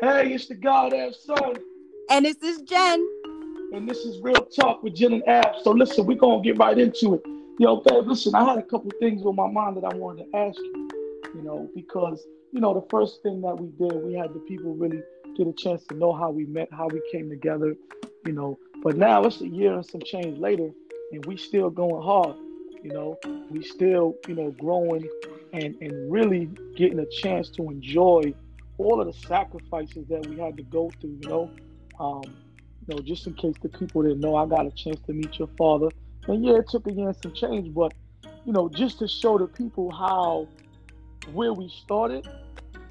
Hey, it's the God Goddamn Son. And this is Jen. And this is Real Talk with Jen and Ab. So listen, we're gonna get right into it. Yo, babe, listen, I had a couple things on my mind that I wanted to ask you, you know, because you know, the first thing that we did, we had the people really get a chance to know how we met, how we came together, you know. But now it's a year and some change later, and we still going hard, you know. We still, you know, growing and and really getting a chance to enjoy all of the sacrifices that we had to go through, you know. Um, you know, just in case the people didn't know, I got a chance to meet your father. And yeah, it took a year and some change, but you know, just to show the people how where we started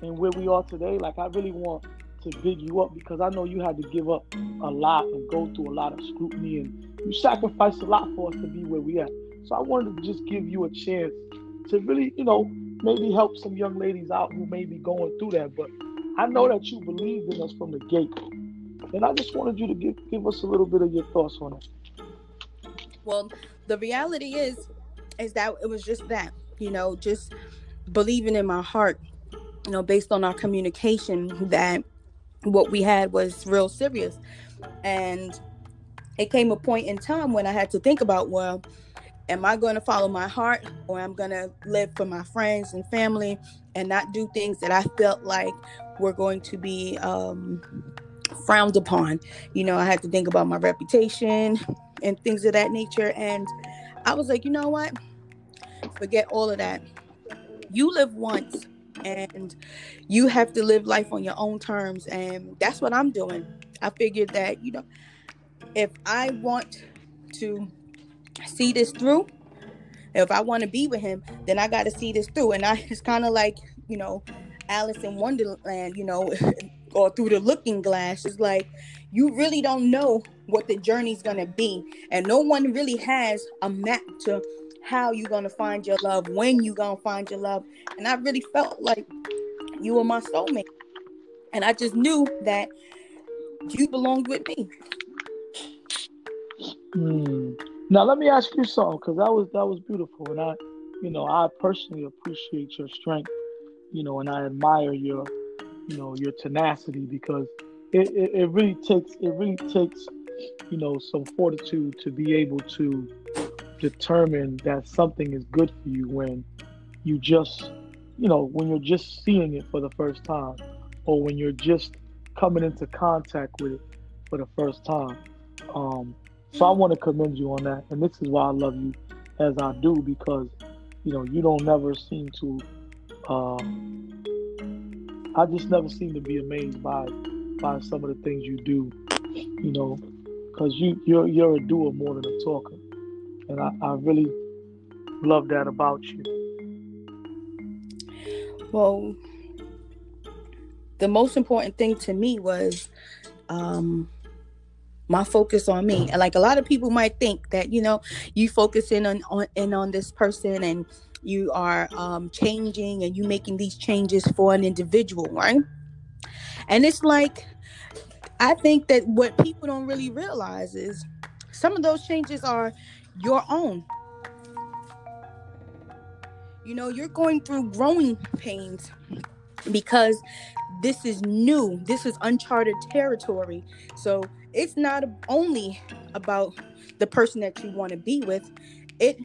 and where we are today, like I really want to big you up because I know you had to give up a lot and go through a lot of scrutiny and you sacrificed a lot for us to be where we at. So I wanted to just give you a chance to really, you know, maybe help some young ladies out who may be going through that. But I know that you believed in us from the gate. And I just wanted you to give, give us a little bit of your thoughts on it. Well, the reality is, is that it was just that, you know, just believing in my heart, you know, based on our communication that what we had was real serious. And it came a point in time when I had to think about, well, am I going to follow my heart or I'm going to live for my friends and family and not do things that I felt like were going to be um, frowned upon? You know, I had to think about my reputation and things of that nature. And I was like, you know what? Forget all of that. You live once and you have to live life on your own terms. And that's what I'm doing. I figured that, you know, if I want to see this through, if I want to be with him, then I got to see this through. And I, it's kind of like, you know, Alice in Wonderland, you know, or through the looking glass. It's like you really don't know what the journey's going to be. And no one really has a map to how you're going to find your love, when you're going to find your love. And I really felt like you were my soulmate. And I just knew that you belonged with me. Hmm. Now let me ask you something, because that was that was beautiful, and I, you know, I personally appreciate your strength, you know, and I admire your, you know, your tenacity because it, it, it really takes it really takes, you know, some fortitude to be able to determine that something is good for you when you just, you know, when you're just seeing it for the first time, or when you're just coming into contact with it for the first time. Um, so I want to commend you on that, and this is why I love you as I do because you know you don't never seem to. Uh, I just never seem to be amazed by by some of the things you do, you know, because you you're you're a doer more than a talker, and I, I really love that about you. Well, the most important thing to me was um, my focus on me. And like a lot of people might think that, you know, you focus in on, on in on this person and you are um, changing and you making these changes for an individual, right? And it's like I think that what people don't really realize is some of those changes are your own. You know, you're going through growing pains because this is new. This is uncharted territory. So it's not only about the person that you want to be with, it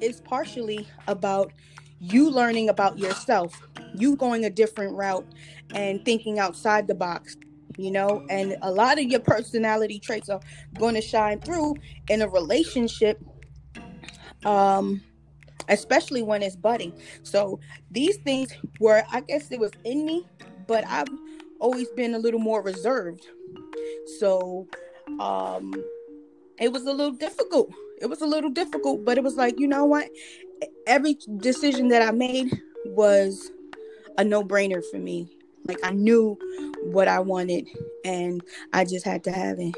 is partially about you learning about yourself, you going a different route and thinking outside the box, you know, and a lot of your personality traits are going to shine through in a relationship um especially when it's budding. So these things were I guess it was in me, but I've always been a little more reserved so um it was a little difficult. It was a little difficult, but it was like, you know what? Every decision that I made was a no-brainer for me. Like I knew what I wanted and I just had to have it.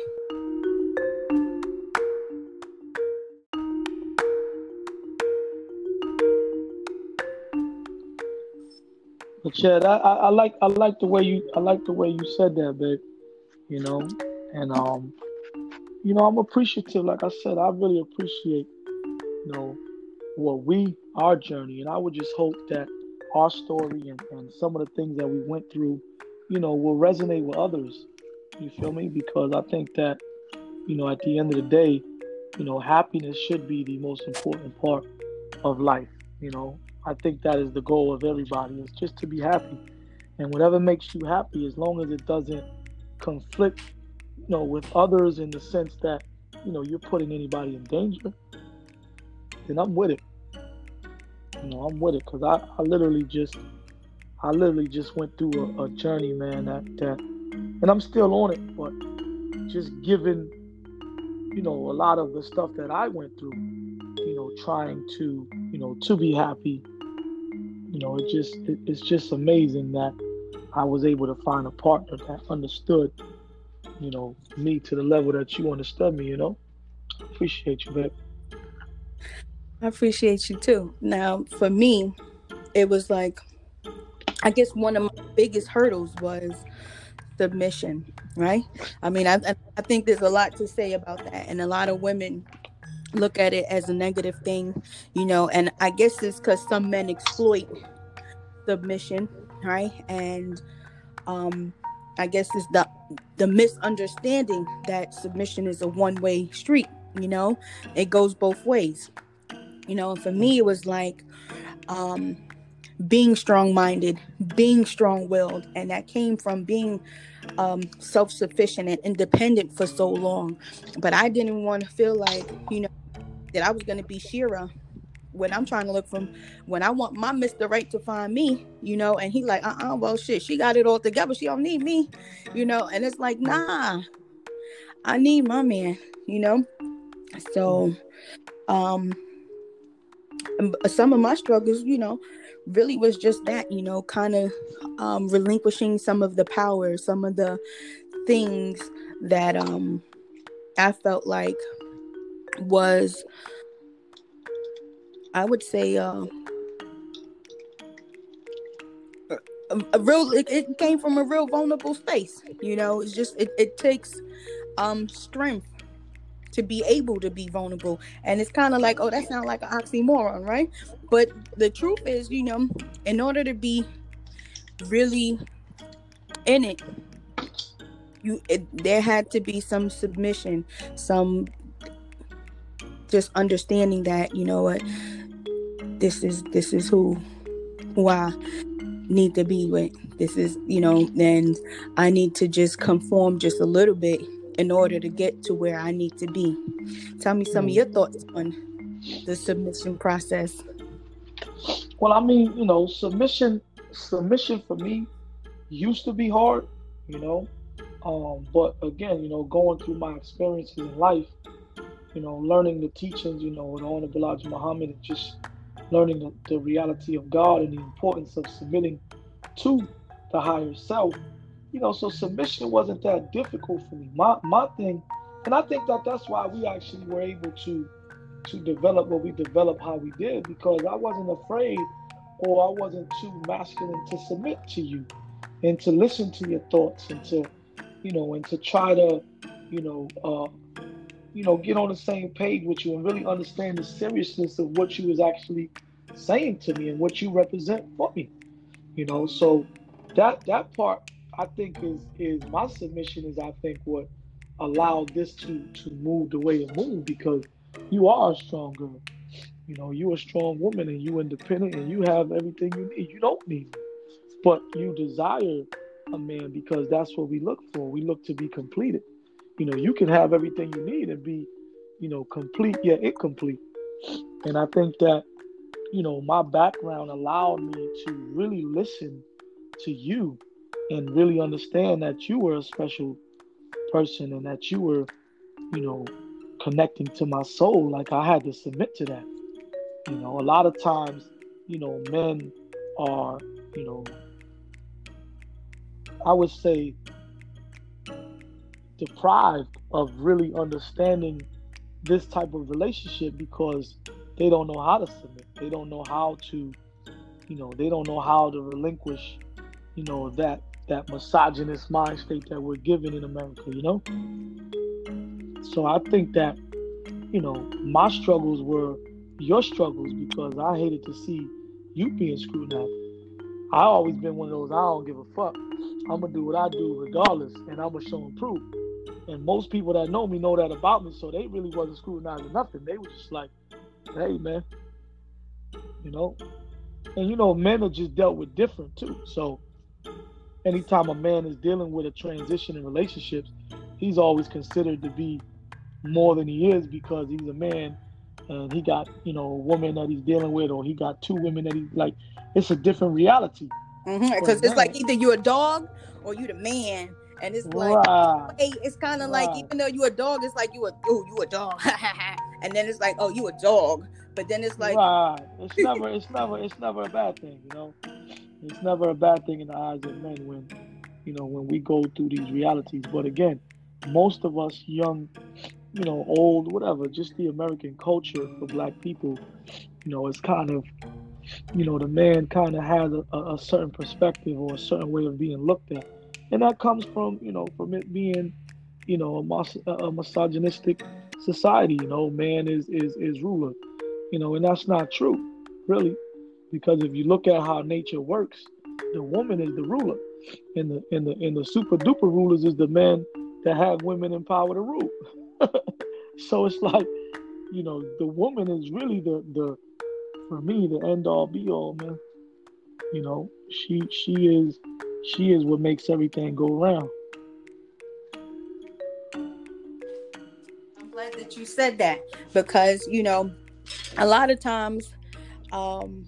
But yeah, I, I like I like the way you I like the way you said that, babe you know, and um, you know, I'm appreciative. Like I said, I really appreciate, you know, what we our journey, and I would just hope that our story and, and some of the things that we went through, you know, will resonate with others. You feel me? Because I think that, you know, at the end of the day, you know, happiness should be the most important part of life. You know, I think that is the goal of everybody is just to be happy. And whatever makes you happy, as long as it doesn't conflict, you know, with others in the sense that, you know, you're putting anybody in danger, then I'm with it. You know, I'm with it because I, I literally just I literally just went through a, a journey, man, that that and I'm still on it, but just given, you know, a lot of the stuff that I went through, you know, trying to, you know, to be happy, you know, it just it, it's just amazing that I was able to find a partner that understood, you know, me to the level that you understood me, you know. Appreciate you, babe. I appreciate you too. Now, for me, it was like, I guess one of my biggest hurdles was submission, right? I mean, I, I think there's a lot to say about that. And a lot of women look at it as a negative thing, you know, and I guess it's because some men exploit submission, right? And um, I guess it's the the misunderstanding that submission is a one way street. You know, it goes both ways you know for me it was like um being strong-minded being strong-willed and that came from being um self-sufficient and independent for so long but i didn't want to feel like you know that i was going to be shira when i'm trying to look from when i want my mr right to find me you know and he like uh-uh well shit she got it all together. She don't need me you know and it's like nah i need my man you know? So um some of my struggles, you know, really was just that, you know, kind of um, relinquishing some of the power, some of the things that um, I felt like was, I would say, uh, a, real. It, it, came from a real vulnerable space. You know, it's just it, it takes um strength to be able to be vulnerable. And it's kind of like, oh, that sounds like an oxymoron, right? But the truth is, you know, in order to be really in it, you it, there had to be some submission, some just understanding that you know what this is this is who who I need to be with. This is, you know, and I need to just conform just a little bit in order to get to where I need to be. Tell me some of your thoughts on the submission process. Well, I mean, you know, submission submission for me used to be hard, you know. Um, but again, you know, going through my experiences in life, you know, learning the teachings, you know, of Honorable Elijah Muhammad and just learning the, reality of God and the importance of submitting to the higher self, you know, so submission wasn't that difficult for me. My my thing, and I think that that's why we actually were able to to develop what we developed how we did because I wasn't afraid or I wasn't too masculine to submit to you and to listen to your thoughts and to you know and to try to you know uh you know get on the same page with you and really understand the seriousness of what you was actually saying to me and what you represent for me you know so that that part I think is is my submission is I think what allowed this to to move the way it moved because you are a strong girl. You know, you're a strong woman and you independent and you have everything you need. You don't need. But you desire a man because that's what we look for. We look to be completed. You know, you can have everything you need and be, you know, complete yet incomplete. And I think that, you know, my background allowed me to really listen to you and really understand that you were a special person and that you were, you know, connecting to my soul. Like I had to submit to that. You know, a lot of times, you know, men are, you know, I would say deprived of really understanding this type of relationship because they don't know how to submit. They don't know how to, you know, they don't know how to relinquish, you know, that that misogynist mind state that we're given in America, you know? So I think that, you know, my struggles were your struggles because I hated to see you being scrutinized. I always been one of those. I don't give a fuck. I'm gonna do what I do regardless, and I'm gonna show and prove. And most people that know me know that about me, so they really wasn't scrutinizing nothing. They were just like, "Hey, man," you know. And you know, men are just dealt with different too. So, anytime a man is dealing with a transition in relationships, he's always considered to be more than he is because he's a man and he got you know a woman that he's dealing with or he got two women that he's like it's a different reality because mm-hmm, it's like either you're a dog or you're the man and it's like hey, it's kind of right. like even though you a dog it's like you a oh you a dog and then it's like oh you a dog but then it's like right. it's never it's never it's never a bad thing you know it's never a bad thing in the eyes of men when you know when we go through these realities but again most of us young you know, old, whatever, just the American culture for black people, you know, it's kind of, you know, the man kind of has a, a, certain perspective or a certain way of being looked at. And that comes from, you know, from it being, you know, a, mis- a misogynistic society, you know, man is, is, is ruler, you know, and that's not true, really, because if you look at how nature works, the woman is the ruler. And the, and the, and the super duper rulers is the men that have women in power to rule. so it's like, you know, the woman is really the the for me the end all be all, man. You know, she she is she is what makes everything go round. I'm glad that you said that because you know, a lot of times, um,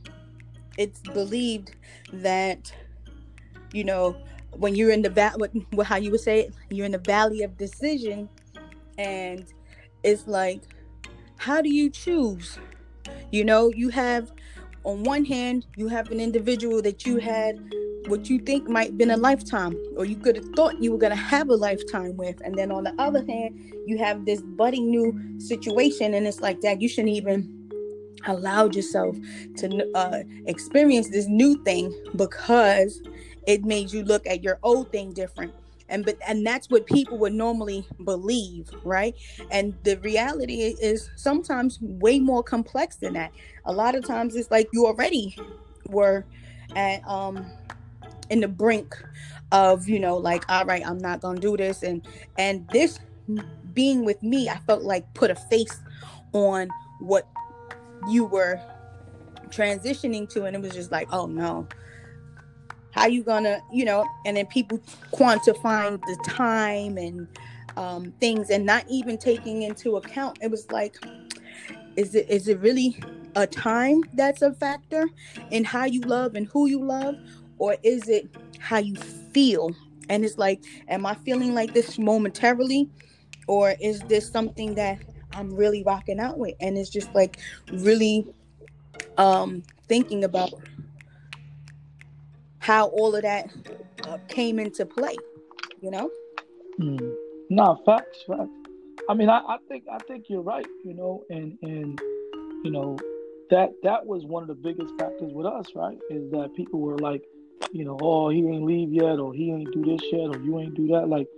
it's believed that you know when you're in the valley, how you would say it, you're in the valley of decision and it's like how do you choose you know you have on one hand you have an individual that you had what you think might been a lifetime or you could have thought you were going to have a lifetime with and then on the other hand you have this budding new situation and it's like that you shouldn't even allowed yourself to uh, experience this new thing because it made you look at your old thing different. And but and that's what people would normally believe right? And the reality is sometimes way more complex than that. A lot of times it's like you already were at um in the brink of you know like all right i'm not gonna do this. And and this being with me i felt like put a face on what you were transitioning to. And it was just like oh no. How you gonna you know? And then people quantifying the time and um, things and not even taking into account. It was like is it is it really a time that's a factor in how you love and who you love or is it how you feel? And it's like am i feeling like this momentarily? Or is this something that i'm really rocking out with? And it's just like really um thinking about how all of that uh, came into play you know? Mm. no facts facts. I mean I, I think i think you're right you know and and you know that that was one of the biggest factors with us right is that people were like you know oh he ain't leave yet or he ain't do this yet or you ain't do that. Like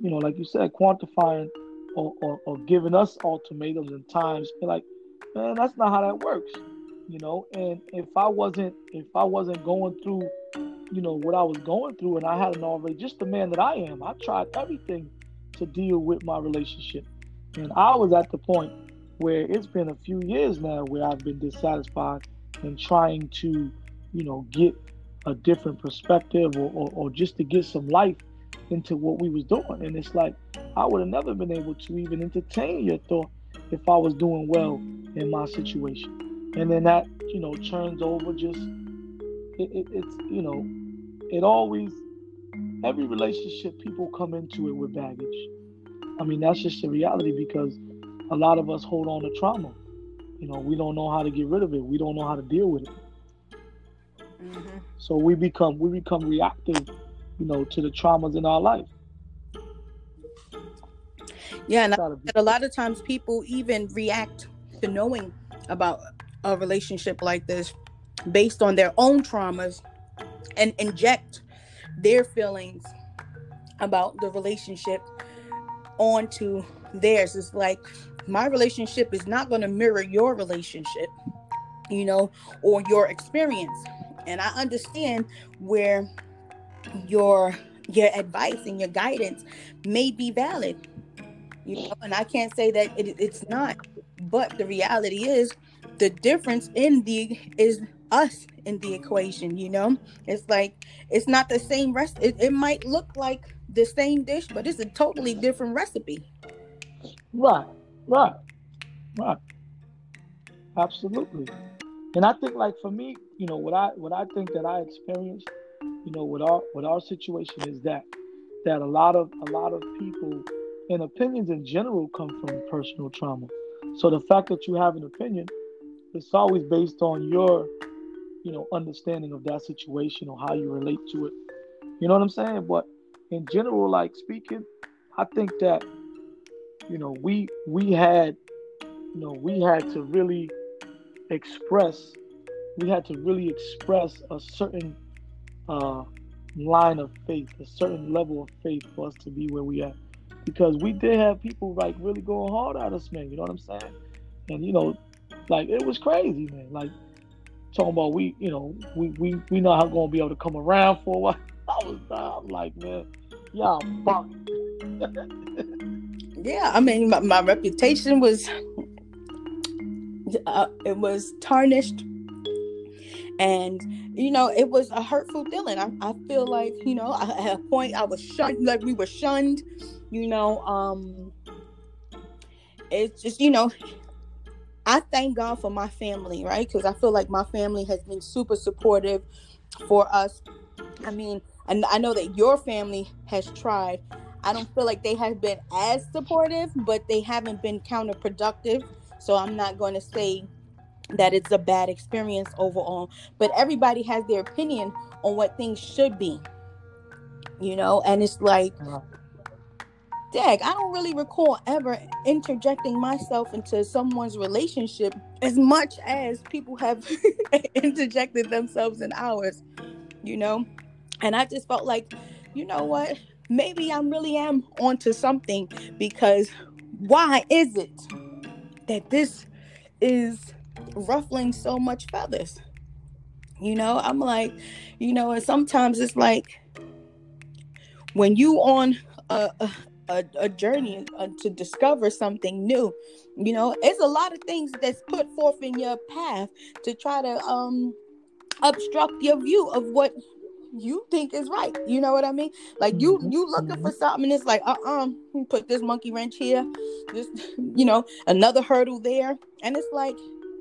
you know like you said quantifying or, or, or giving us ultimatums and times. Like man that's not how that works you know? And if i wasn't if i wasn't going through you know what I was going through, and I hadn't already. Just the man that I am, I tried everything to deal with my relationship, and I was at the point where it's been a few years now where I've been dissatisfied and trying to, you know, get a different perspective or, or, or just to get some life into what we was doing. And it's like I would have never been able to even entertain your thought if I was doing well in my situation. And then that, you know, turns over just it, it, it's you know, it always every relationship people come into it with baggage. I mean, that's just the reality because a lot of us hold on to trauma. You know, we don't know how to get rid of it. We don't know how to deal with it. Mm-hmm. So we become we become reactive, you know, to the traumas in our life. Yeah, and a lot of times people even react to knowing about a relationship like this based on their own traumas and inject their feelings about the relationship onto theirs. It's like my relationship is not going to mirror your relationship, you know, or your experience. And I understand where your your advice and your guidance may be valid. You know, and I can't say that it, it's not. But the reality is, the difference in the is us in the equation. You know, it's like it's not the same rest. It, it might look like the same dish, but it's a totally different recipe. Right, right, right. Absolutely. And I think, like for me, you know, what I what I think that I experienced, you know, with our with our situation is that that a lot of a lot of people and opinions in general come from personal trauma. So the fact that you have an opinion, it's always based on your, you know, understanding of that situation or how you relate to it. You know what I'm saying? But in general, like speaking, I think that, you know, we we had, you know, we had to really express, we had to really express a certain uh, line of faith, a certain level of faith for us to be where we at because we did have people like really going hard at us, man. You know what I'm saying? And you know, like it was crazy, man. Like talking about we, you know, we we we not gonna be able to come around for a while. I was I'm like, man, y'all fuck. yeah, I mean, my, my reputation was uh, it was tarnished and you know it was a hurtful feeling. I, I feel like you know at a point i was shunned like we were shunned you know um it's just you know i thank god for my family right? Because i feel like my family has been super supportive for us. I mean and i know that your family has tried. I don't feel like they have been as supportive but they haven't been counterproductive. So i'm not going to say that it's a bad experience overall but everybody has their opinion on what things should be you know? And it's like dag i don't really recall ever interjecting myself into someone's relationship as much as people have interjected themselves in ours you know? And i just felt like you know what? Maybe i really am onto something because why is it that this is ruffling so much feathers. You know, I'm like, you know, and sometimes it's like when you on a a, a journey uh, to discover something new, you know, it's a lot of things that's put forth in your path to try to um obstruct your view of what you think is right. You know what I mean? Like you mm-hmm. you looking for something, and it's like, uh uh put this monkey wrench here, just you know, another hurdle there, and it's like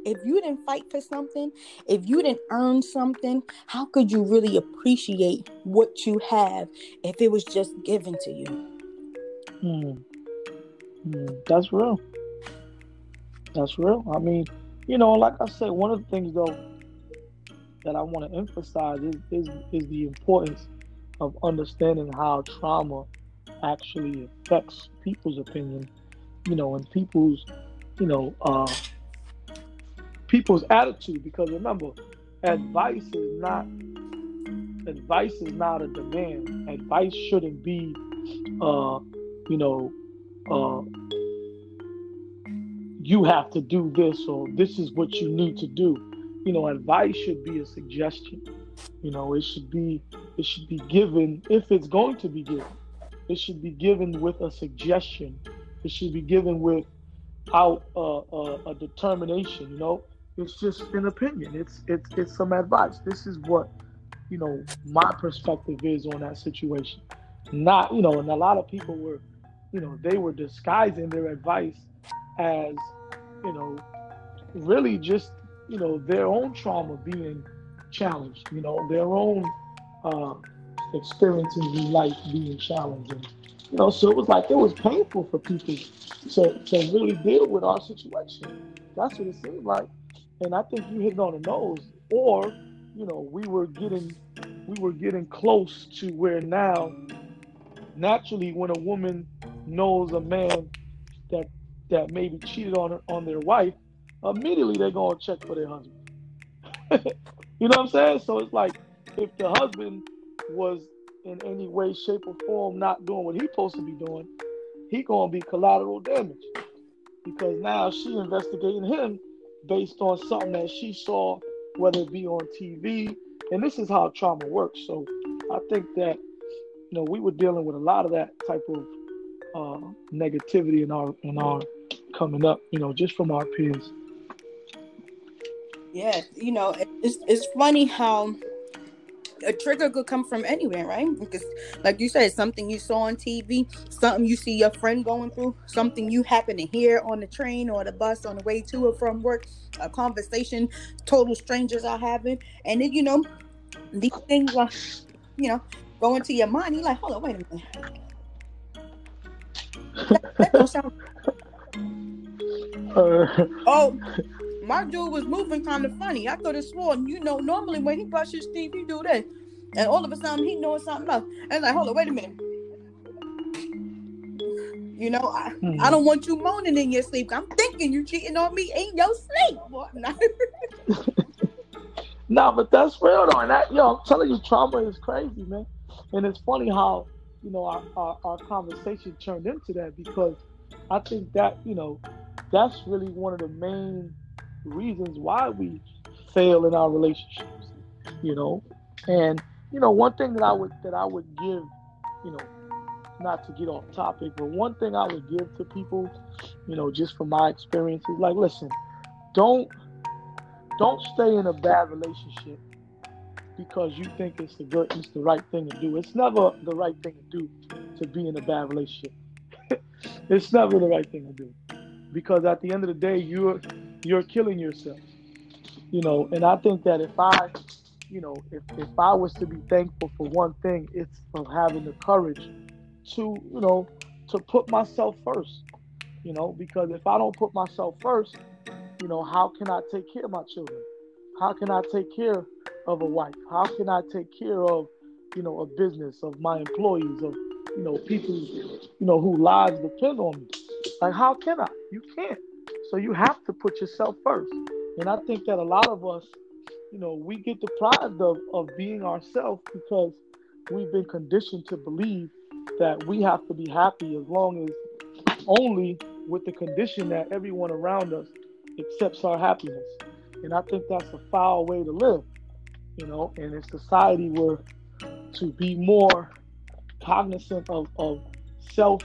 if you didn't fight for something, if you didn't earn something, how could you really appreciate what you have if it was just given to you? Hmm. Hmm. That's real. That's real. I mean, you know, like I said, one of the things though that I want to emphasize is, is is the importance of understanding how trauma actually affects people's opinion, you know, and people's, you know, uh, people's attitude because remember advice is not advice is not a demand. Advice shouldn't be uh you know uh you have to do this or this is what you need to do. You know advice should be a suggestion. You know it should be it should be given if it's going to be given it should be given with a suggestion. It should be given without uh, uh, a determination you know it's just an opinion. It's it's it's some advice. This is what you know my perspective is on that situation. Not you know, and a lot of people were, you know, they were disguising their advice as, you know, really just you know their own trauma being challenged. You know, their own uh, experiences in life being challenged. And, you know, so it was like it was painful for people to to really deal with our situation. That's what it seemed like and I think you hit on the nose. Or, you know, we were getting we were getting close to where now naturally when a woman knows a man that that maybe cheated on her, on their wife, immediately they're gonna check for their husband. you know what I'm saying? So it's like if the husband was in any way, shape, or form not doing what he's supposed to be doing, he gonna be collateral damage because now she investigating him based on something that she saw, whether it be on TV, and this is how trauma works. So I think that you know we were dealing with a lot of that type of uh, negativity in our in our coming up. You know, just from our peers. Yeah, you know, it's it's funny how a trigger could come from anywhere, right? Because, like you said, something you saw on TV, something you see your friend going through, something you happen to hear on the train or the bus on the way to or from work, a conversation total strangers are having, and then you know these things are, you know, go into your mind. You're like, hold on, wait a minute. That, that don't sound. Uh, oh, my dude was moving kind of funny. I could have sworn, you know, normally when he brushes teeth, he do this. And all of a sudden he knows something else. And like, hold on, wait a minute. You know, I, mm-hmm. I don't want you moaning in your sleep. I'm thinking you cheating on me in your sleep. No, but that's real though. And that, yo, I'm telling you, trauma is crazy, man. And it's funny how, you know, our, our, our conversation turned into that because I think that, you know, that's really one of the main reasons why we fail in our relationships, you know. And you know, one thing that I would that I would give, you know, not to get off topic, but one thing I would give to people, you know, just from my experience is like, listen, don't don't stay in a bad relationship because you think it's the good, it's the right thing to do. It's never the right thing to do to be in a bad relationship. it's never the right thing to do because at the end of the day, you're you're killing yourself. You know, and I think that if I, you know, if, if I was to be thankful for one thing, it's for having the courage to, you know, to put myself first. You know, because if I don't put myself first, you know, how can I take care of my children? How can I take care of a wife? How can I take care of, you know, a business, of my employees, of, you know, people, you know, whose lives depend on me? Like, how can I? You can't. So you have to put yourself first. And I think that a lot of us, you know, we get deprived of, of being ourselves because we've been conditioned to believe that we have to be happy as long as only with the condition that everyone around us accepts our happiness. And I think that's a foul way to live, you know, in a society where to be more cognizant of, of self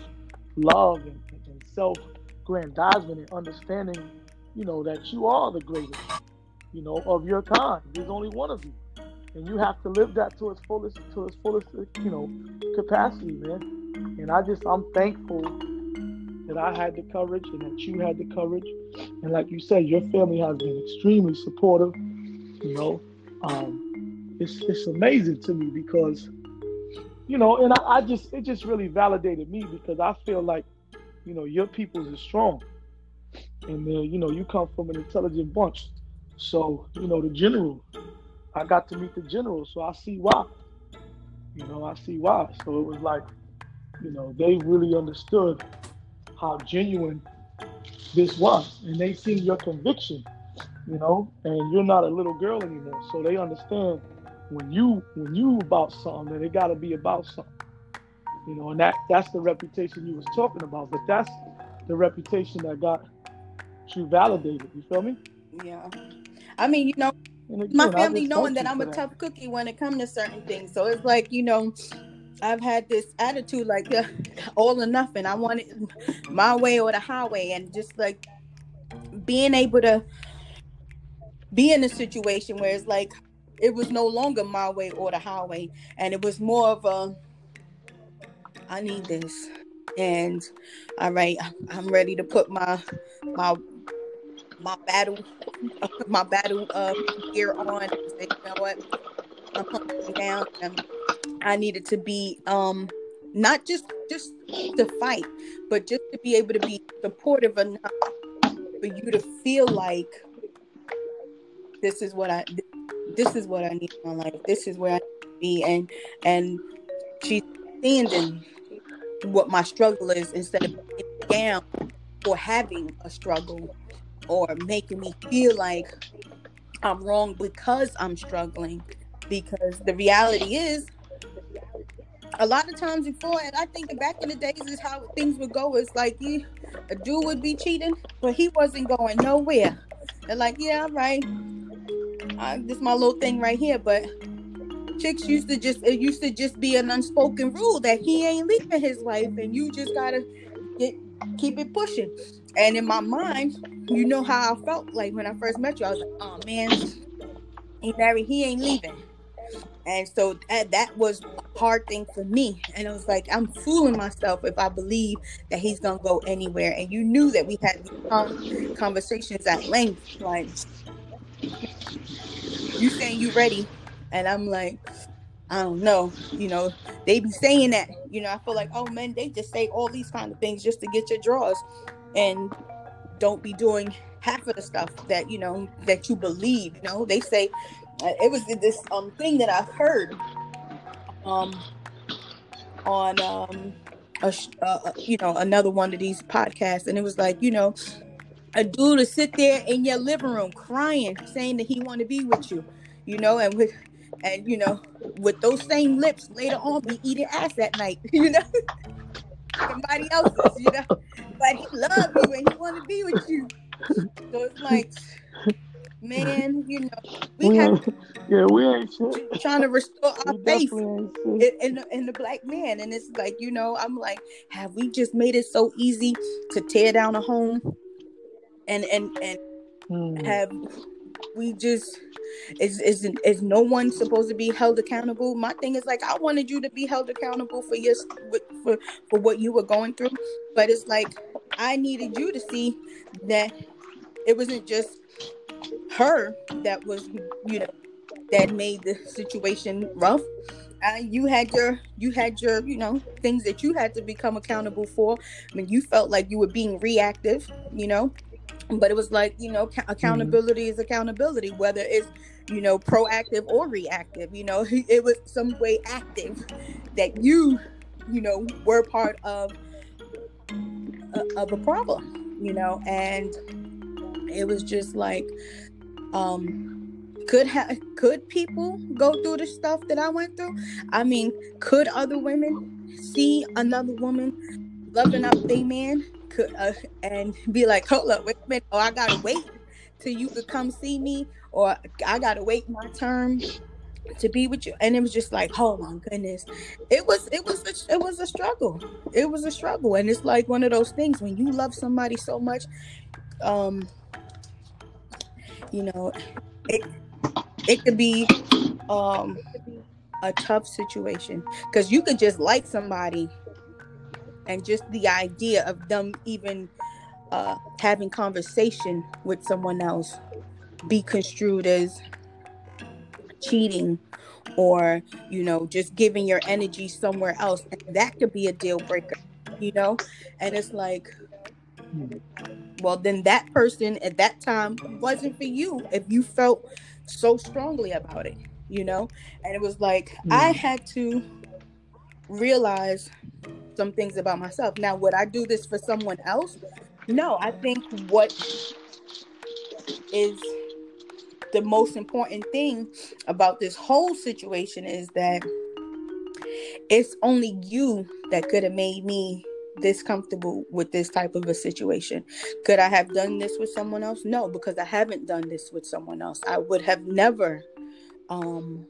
love and, and self aggrandizement and understanding, you know, that you are the greatest, you know, of your kind. There's only one of you. And you have to live that to its fullest to its fullest, you know, capacity, man. And I just I'm thankful that I had the courage and that you had the courage. And like you said, your family has been extremely supportive. You know, um, it's it's amazing to me because, you know, and I, I just it just really validated me because I feel like you know, your peoples is strong. And then, you know, you come from an intelligent bunch. So, you know, the general, I got to meet the general, so I see why. You know, I see why. So it was like, you know, they really understood how genuine this was. And they see your conviction, you know, and you're not a little girl anymore. So they understand when you when you about something, then it gotta be about something. You know, and that that's the reputation you was talking about. But that's the reputation that got you validated. You feel me? Yeah. I mean, you know, again, my family knowing that I'm a that. tough cookie when it comes to certain things. So it's like, you know, I've had this attitude like uh, all or nothing. I want it my way or the highway, and just like being able to be in a situation where it's like it was no longer my way or the highway, and it was more of a I need this. And all right, I'm ready to put my my my battle my battle uh, gear on. Say, you know what? I'm hunting down. And I needed to be um not just just to fight, but just to be able to be supportive enough for you to feel like this is what I this is what I need in my life. This is where I need to be, and and she's standing what my struggle is instead of down for having a struggle or making me feel like I'm wrong because I'm struggling. Because the reality is, a lot of times before, and I think back in the days is how things would go. It's like he, a dude would be cheating, but he wasn't going nowhere. They're like, yeah, right. this is my little thing right here, but chicks used to just it used to just be an unspoken rule that he ain't leaving his wife and you just gotta get keep it pushing. And in my mind, you know how I felt like when I first met you. I was like, oh man, he married, he ain't leaving. And so that, that was a hard thing for me. And it was like, I'm fooling myself if I believe that he's to go anywhere. And you knew that we had conversations at length. Like, you saying you ready? And I'm like, I don't know. You know, they be saying that. You know, I feel like, oh, man, they just say all these kind of things just to get your draws. And don't be doing half of the stuff that, you know, that you believe. You know, they say, it was this um thing that I heard um on um a, uh, you know another one of these podcasts, and it was like you know a dude to sit there in your living room crying, saying that he want to be with you, you know, and with and you know with those same lips later on be eating ass at night, you know. Somebody else's, you know, but he love you and he want to be with you. So it's like man, you know, we, we have yeah, we ain't shit. trying to restore our faith in, in, the, in the black man, and it's like you know, I'm like, have we just made it so easy to tear down a home, and and and mm. have we just is is is no one supposed to be held accountable? My thing is like I wanted you to be held accountable for your for for what you were going through, but it's like I needed you to see that it wasn't just her that was you know that made the situation rough uh, you had your you had your you know things that you had to become accountable for i mean you felt like you were being reactive you know but it was like you know accountability mm-hmm. is accountability whether it's you know proactive or reactive you know it was some way active that you you know were part of uh, of a problem you know and it was just like um could have could people go through the stuff that I went through? I mean, could other women see another woman loving up their man could uh, and be like, hold up, wait a minute, or I gotta wait till you could come see me, or I gotta wait my turn to be with you. And it was just like oh my goodness. It was it was a, it was a struggle. It was a struggle. And it's like one of those things when you love somebody so much um you know it it could be um a tough situation because you could just like somebody and just the idea of them even uh, having conversation with someone else be construed as cheating or you know just giving your energy somewhere else and that could be a deal breaker you know and it's like well then that person at that time wasn't for you if you felt so strongly about it you know and it was like mm. i had to realize some things about myself now would i do this for someone else no i think what is the most important thing about this whole situation is that it's only you that could have made me this comfortable with this type of a situation. Could I have done this with someone else? No, because I haven't done this with someone else. I would have never um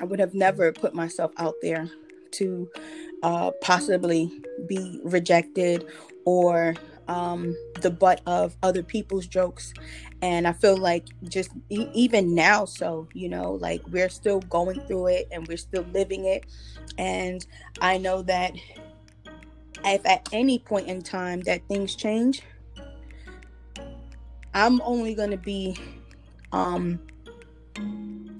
I would have never put myself out there to uh, possibly be rejected or um, the butt of other people's jokes. And I feel like just e- even now, so, you know, like we're still going through it and we're still living it. And I know that if at any point in time that things change, I'm only going to be um,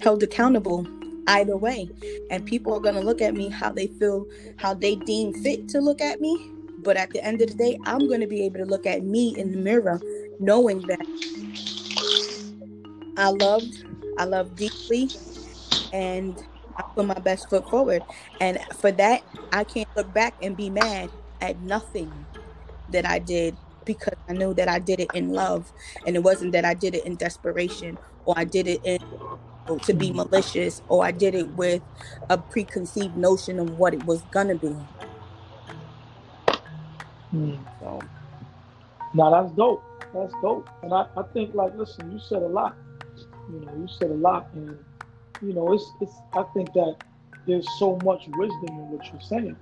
held accountable either way. And people are going to look at me how they feel, how they deem fit to look at me. But at the end of the day, I'm going to be able to look at me in the mirror knowing that I loved, I love deeply, and I put my best foot forward. And for that, I can't look back and be mad at nothing that I did because I knew that I did it in love and it wasn't that I did it in desperation or I did it in to be malicious or I did it with a preconceived notion of what it was gonna be. Hmm. So now that's dope. that's dope. And I, I think like listen, you said a lot. You know, you said a lot and you know, it's it's I think that there's so much wisdom in what you're saying.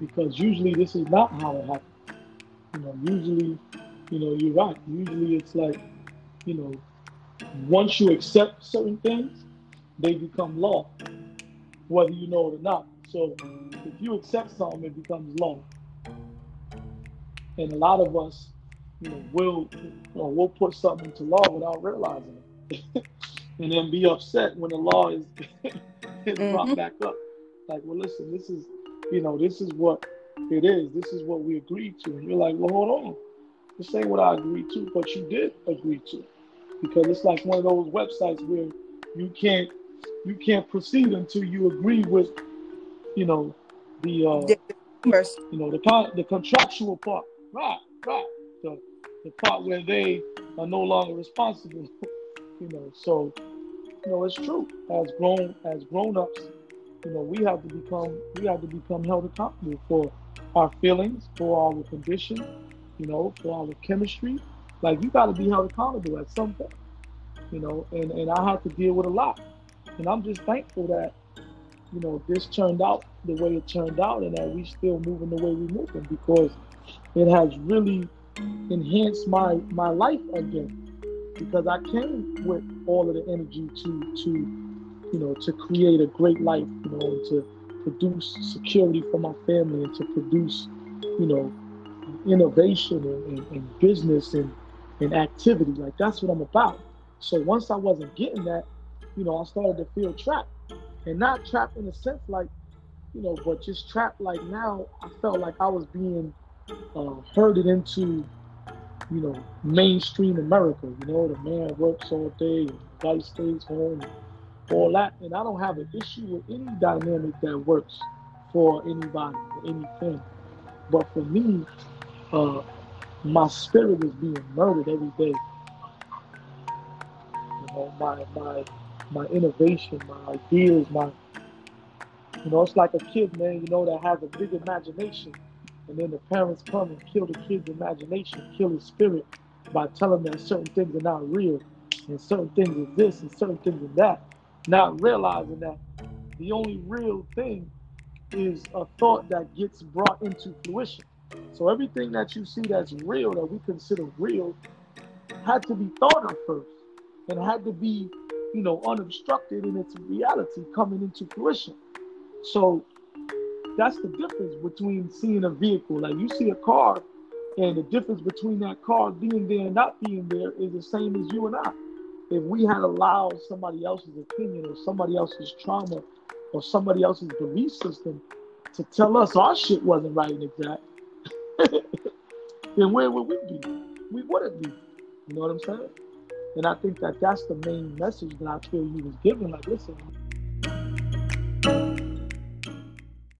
Because usually this is not how it happens. You know, usually, you know, you're right. Usually it's like, you know, once you accept certain things, they become law, whether you know it or not. So if you accept something, it becomes law. And a lot of us, you know, will you know, we'll put something into law without realizing it. and then be upset when the law is, is mm-hmm. brought back up. Like, well, listen, this is, you know, this is what it is. This is what we agreed to. And you're like, well, hold on. This ain't what I agreed to, but you did agree to. Because it's like one of those websites where you can't you can't proceed until you agree with, you know, the uh, you know the con- the contractual part. Right, right. The the part where they are no longer responsible. you know, so you know it's true. As grown as grown ups, you know, we have to become we have to become held accountable for our feelings, for our condition, you know, for our chemistry. Like you got to be held accountable at some point, you know. And and I had to deal with a lot, and I'm just thankful that you know this turned out the way it turned out, and that we still moving the way we're moving because it has really enhanced my my life again. Because I came with all of the energy to to you know to create a great life, you know, and to produce security for my family and to produce, you know, innovation and, and, and business and, and activity. Like that's what I'm about. So once I wasn't getting that, you know, I started to feel trapped. And not trapped in a sense like, you know, but just trapped like now I felt like I was being uh, herded into, you know, mainstream America. You know, the man works all day and the wife stays home and all that. And I don't have an issue with any dynamic that works for anybody or anything. But for me, uh, my spirit is being murdered every day. You know, my my my innovation, my ideas, my you know, it's like a kid, man, you know, that has a big imagination. And then the parents come and kill the kid's imagination, kill his spirit by telling them certain things are not real and certain things are this and certain things are that. Not realizing that the only real thing is a thought that gets brought into fruition. So everything that you see that's real, that we consider real, had to be thought of first and had to be, you know, unobstructed in its reality coming into fruition. So that's the difference between seeing a vehicle. Like you see a car, and the difference between that car being there and not being there is the same as you and I. If we had allowed somebody else's opinion or somebody else's trauma or somebody else's belief system to tell us our shit wasn't right and exact, then where would we be? We wouldn't be. You know what I'm saying? And I think that that's the main message that I feel you was giving. Like, listen,